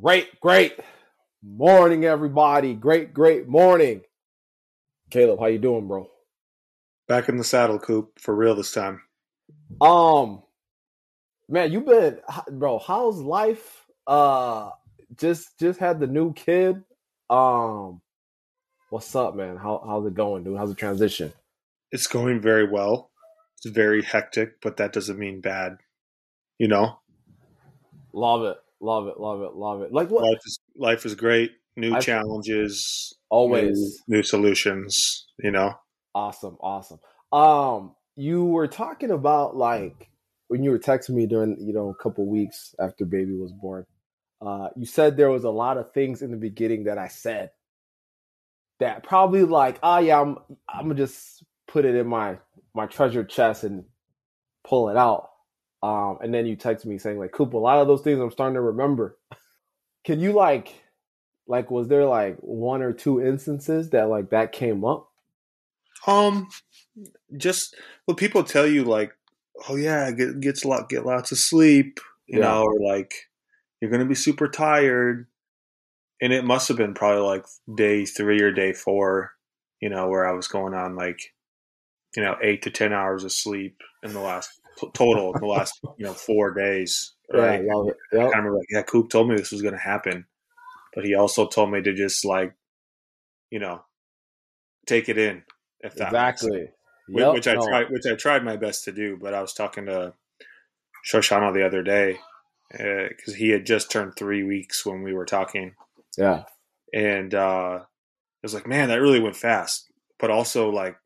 Great, great morning, everybody. Great, great morning. Caleb, how you doing, bro? Back in the saddle, Coop, for real this time. Um, man, you been, bro. How's life? Uh, just just had the new kid. Um, what's up, man? How how's it going, dude? How's the transition? It's going very well. It's very hectic, but that doesn't mean bad. You know, Love it, love it, love it, love it. Like what? life is life is great. New I- challenges, Always new, new solutions. You know, awesome, awesome. Um, you were talking about like when you were texting me during you know a couple weeks after baby was born. Uh, you said there was a lot of things in the beginning that I said that probably like, oh yeah, I'm I'm gonna just put it in my my treasure chest and pull it out. Um, and then you text me saying like, Coop, a lot of those things I'm starting to remember. Can you like, like, was there like one or two instances that like that came up? um, just when people tell you, like, oh yeah, get gets a lot, get lots of sleep. You Yeah. know, or like you're gonna be super tired. And it must have been probably like day three or day four, you know, where I was going on like, you know, eight to ten hours of sleep in the last total in the last you know four days. Right? Yeah, love it. I remember like, yeah, Coop told me this was going to happen, but he also told me to just like, you know, take it in. If that. Exactly. Yep, which I no. tried, which I tried my best to do. But I was talking to Shoshana the other day because he had just turned three weeks when we were talking, Yeah. and uh, I was like, man, that really went fast. But also like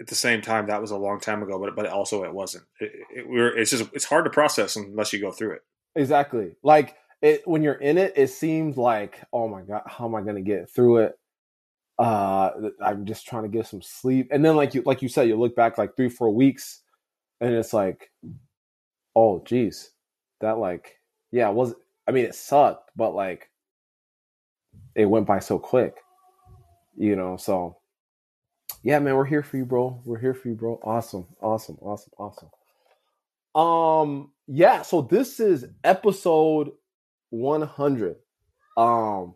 at the same time, that was a long time ago. But but also it wasn't. It, it, we were, it's just it's hard to process unless you go through it. Exactly. Like it when you're in it, it seems like, oh my god, how am I gonna get through it? Uh I'm just trying to get some sleep. And then like you like you said, you look back like three, four weeks, and it's like, oh geez, that like yeah, was I mean it sucked, but like it went by so quick. You know, so yeah, man, we're here for you, bro. We're here for you, bro. Awesome, awesome, awesome, awesome. Um, yeah, so this is episode 100. Um,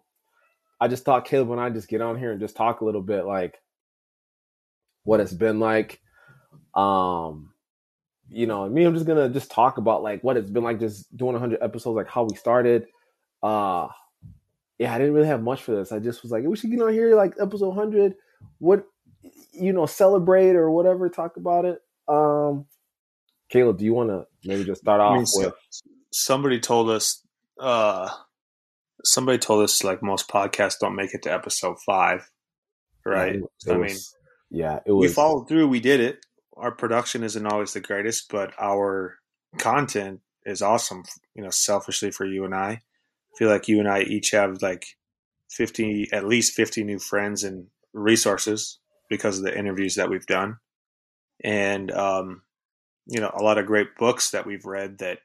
I just thought Caleb and I just get on here and just talk a little bit like what it's been like. Um, you know, me, I'm just gonna just talk about like what it's been like just doing 100 episodes, like how we started. Uh, yeah, I didn't really have much for this. I just was like, we should get on here like episode 100. What, you know, celebrate or whatever, talk about it. Um, Caleb, do you want to maybe just start I off mean, so- with? somebody told us uh somebody told us like most podcasts don't make it to episode five right Yeah, i was- mean yeah, it we followed through we did it our production isn't always the greatest but our content is awesome you know selfishly for you and i I feel like you and i each have like 50 at least 50 new friends and resources because of the interviews that we've done and um you know a lot of great books that we've read that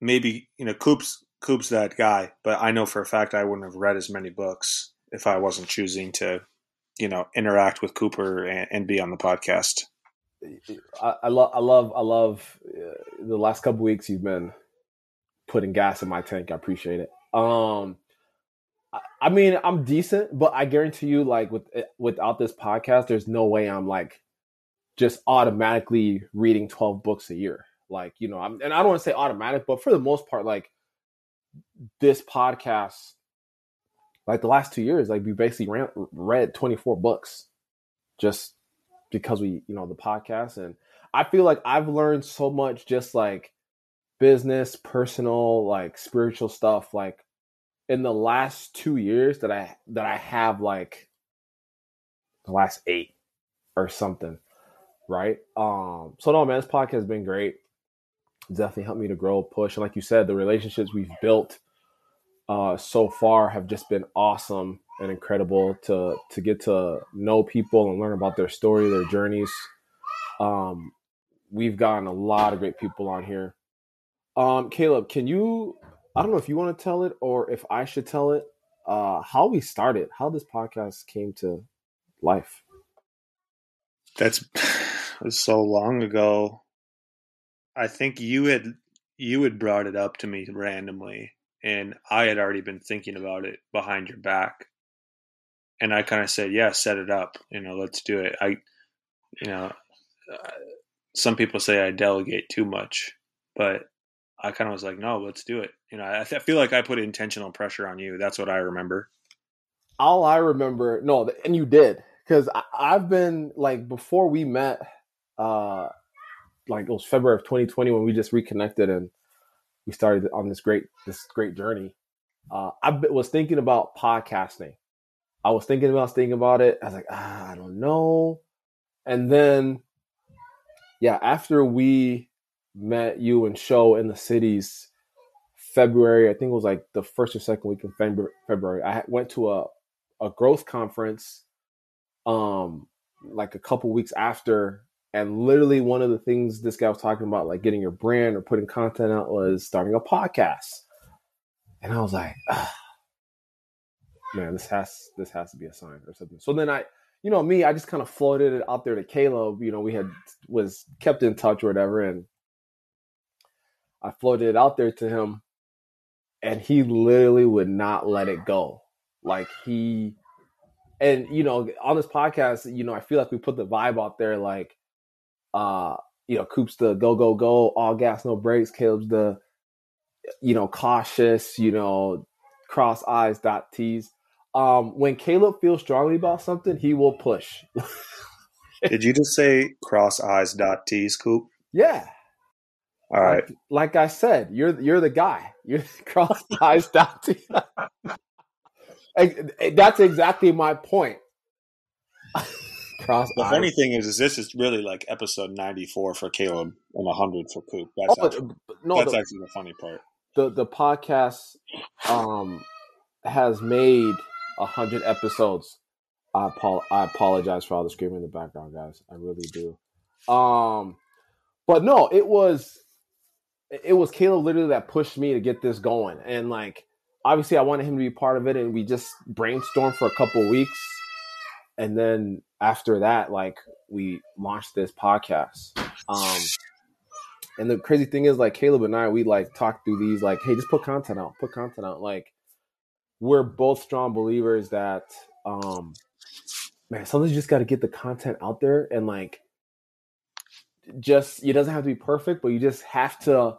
maybe you know Coop's Coop's that guy, but I know for a fact I wouldn't have read as many books if I wasn't choosing to, you know, interact with Cooper and, and be on the podcast. I, I love, I love, I love uh, the last couple weeks you've been putting gas in my tank. I appreciate it. Um, I, mean, I'm decent, but I guarantee you, like with eh, without this podcast, there's no way I'm like just automatically reading 12 books a year. Like, you know, I'm, and I don't want to say automatic, but for the most part, like this podcast, like the last two years, like we basically ran, read 24 books just because we, you know, the podcast. And I feel like I've learned so much just like business, personal, like spiritual stuff, like in the last two years that I that I have like the last eight or something. Right. Um, so no man, this podcast has been great. Definitely helped me to grow, push. And like you said, the relationships we've built uh so far have just been awesome and incredible to to get to know people and learn about their story, their journeys. Um, we've gotten a lot of great people on here. Um, Caleb, can you? I don't know if you want to tell it or if I should tell it. Uh, how we started, how this podcast came to life. That's so long ago. I think you had you had brought it up to me randomly and I had already been thinking about it behind your back, and I kind of said, "Yeah, set it up. You know, let's do it." I, you know, uh, some people say I delegate too much, but I kind of was like, "No, let's do it." You know, I, I feel like I put intentional pressure on you. That's what I remember. All I remember, no, and you did because I've been like before we met, uh, like it was February of 2020 when we just reconnected and we started on this great this great journey. Uh, I was thinking about podcasting. I was thinking about thinking about it. I was like, ah, I don't know. And then, yeah, after we met you and show in the cities, February, I think it was like the first or second week in February. I went to a a growth conference, um, like a couple weeks after and literally, one of the things this guy was talking about, like getting your brand or putting content out, was starting a podcast. And I was like, man, this has this has to be a sign or something. So then I, you know, me, I just kind of floated it out there to Caleb. You know, we had was kept in touch or whatever, and I floated it out there to him, and he literally would not let it go. Like he, and you know, on this podcast, you know, I feel like we put the vibe out there, like uh, you know, Coop's the go, go, go, all gas, no brakes. Caleb's the, you know, cautious, you know, cross eyes, dot T's. Um, when Caleb feels strongly about something, he will push. Did you just say cross eyes, dot T's, Coop? Yeah. All right. Like, like, I said, you're you're the guy. You're the cross eyes, dot T. That's exactly my point. Cross the eyes. funny thing is, is this is really like episode ninety four for Caleb and hundred for Coop. That's oh, actually, no, that's the, actually the funny part. The the podcast um has made hundred episodes. I apo- I apologize for all the screaming in the background, guys. I really do. Um, but no, it was it was Caleb literally that pushed me to get this going, and like obviously I wanted him to be part of it, and we just brainstormed for a couple weeks, and then after that, like we launched this podcast. Um, and the crazy thing is, like Caleb and I, we like talk through these, like, hey, just put content out, put content out. Like, we're both strong believers that, um, man, sometimes you just got to get the content out there and like, just it doesn't have to be perfect, but you just have to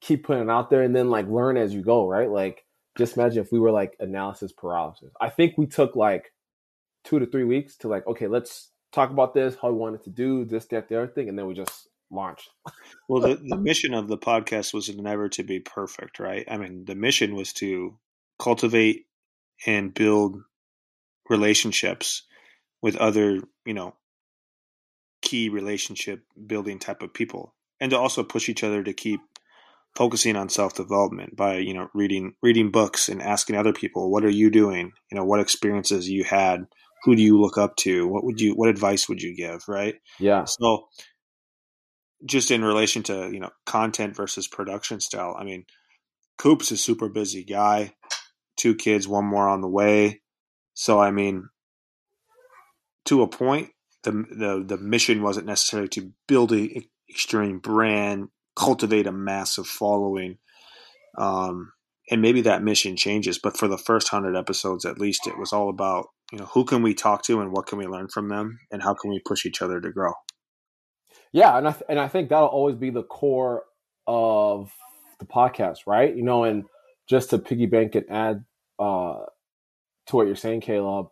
keep putting it out there and then like learn as you go, right? Like, just imagine if we were like analysis paralysis. I think we took like two to three weeks to like, okay, let's talk about this, how we wanted to do this, that, the other thing, and then we just launched. well, the, the mission of the podcast was never to be perfect, right? I mean, the mission was to cultivate and build relationships with other, you know, key relationship building type of people, and to also push each other to keep focusing on self development by you know reading reading books and asking other people what are you doing you know what experiences you had who do you look up to? What would you what advice would you give, right? Yeah. So just in relation to, you know, content versus production style, I mean, Coop's a super busy guy, two kids, one more on the way. So I mean, to a point, the the the mission wasn't necessarily to build a extreme brand, cultivate a massive following. Um, and maybe that mission changes, but for the first hundred episodes at least, it was all about you know who can we talk to and what can we learn from them and how can we push each other to grow yeah and i th- and i think that'll always be the core of the podcast right you know and just to piggyback and add uh to what you're saying caleb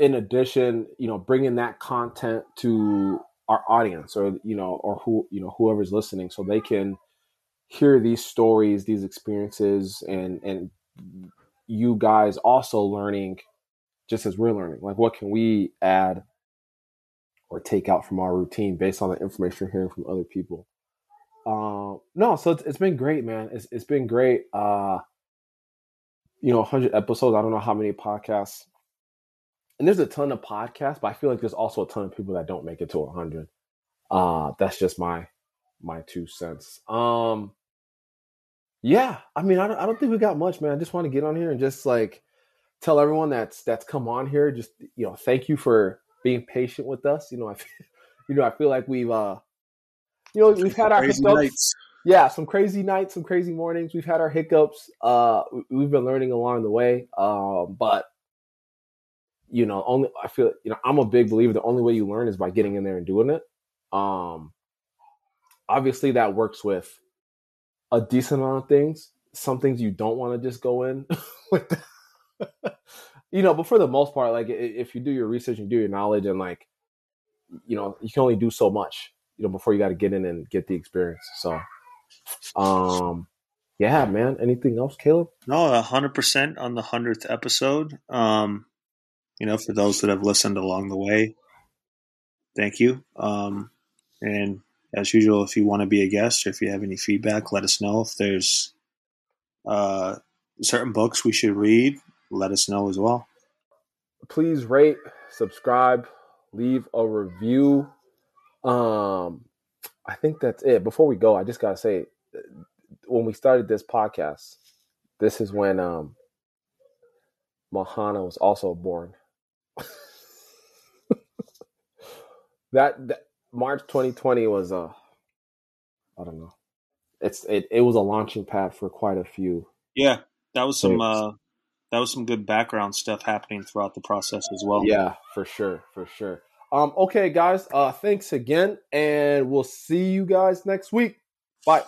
in addition you know bringing that content to our audience or you know or who you know whoever's listening so they can hear these stories these experiences and and you guys also learning just as we're learning. Like, what can we add or take out from our routine based on the information we're hearing from other people? Uh, no, so it's, it's been great, man. It's it's been great. Uh, you know, 100 episodes. I don't know how many podcasts. And there's a ton of podcasts, but I feel like there's also a ton of people that don't make it to 100. Uh, that's just my my two cents. Um, yeah, I mean, I don't, I don't think we got much, man. I just want to get on here and just like tell everyone that's that's come on here just you know thank you for being patient with us you know i you know i feel like we've uh you know we've had our hiccups yeah, some crazy nights, some crazy mornings. We've had our hiccups. Uh, we've been learning along the way. Um, but you know, only I feel you know I'm a big believer. The only way you learn is by getting in there and doing it. Um, obviously that works with a decent amount of things. Some things you don't want to just go in with. you know, but for the most part, like if you do your research and do your knowledge and like, you know, you can only do so much, you know, before you got to get in and get the experience. So, um, yeah, man. Anything else, Caleb? No, hundred percent on the hundredth episode. Um, you know, for those that have listened along the way, thank you. Um, and as usual, if you want to be a guest or if you have any feedback, let us know. If there's uh, certain books we should read, let us know as well. Please rate, subscribe, leave a review. Um, I think that's it. Before we go, I just gotta say, when we started this podcast, this is when um, Mahana was also born. That, that March 2020 was a, I don't know, it's it, it was a launching pad for quite a few. Yeah, that was some uh, that was some good background stuff happening throughout the process as well. Yeah, for sure, for sure. Um, okay, guys, uh, thanks again, and we'll see you guys next week. Bye.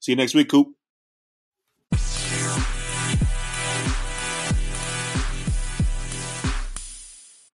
See you next week, Coop.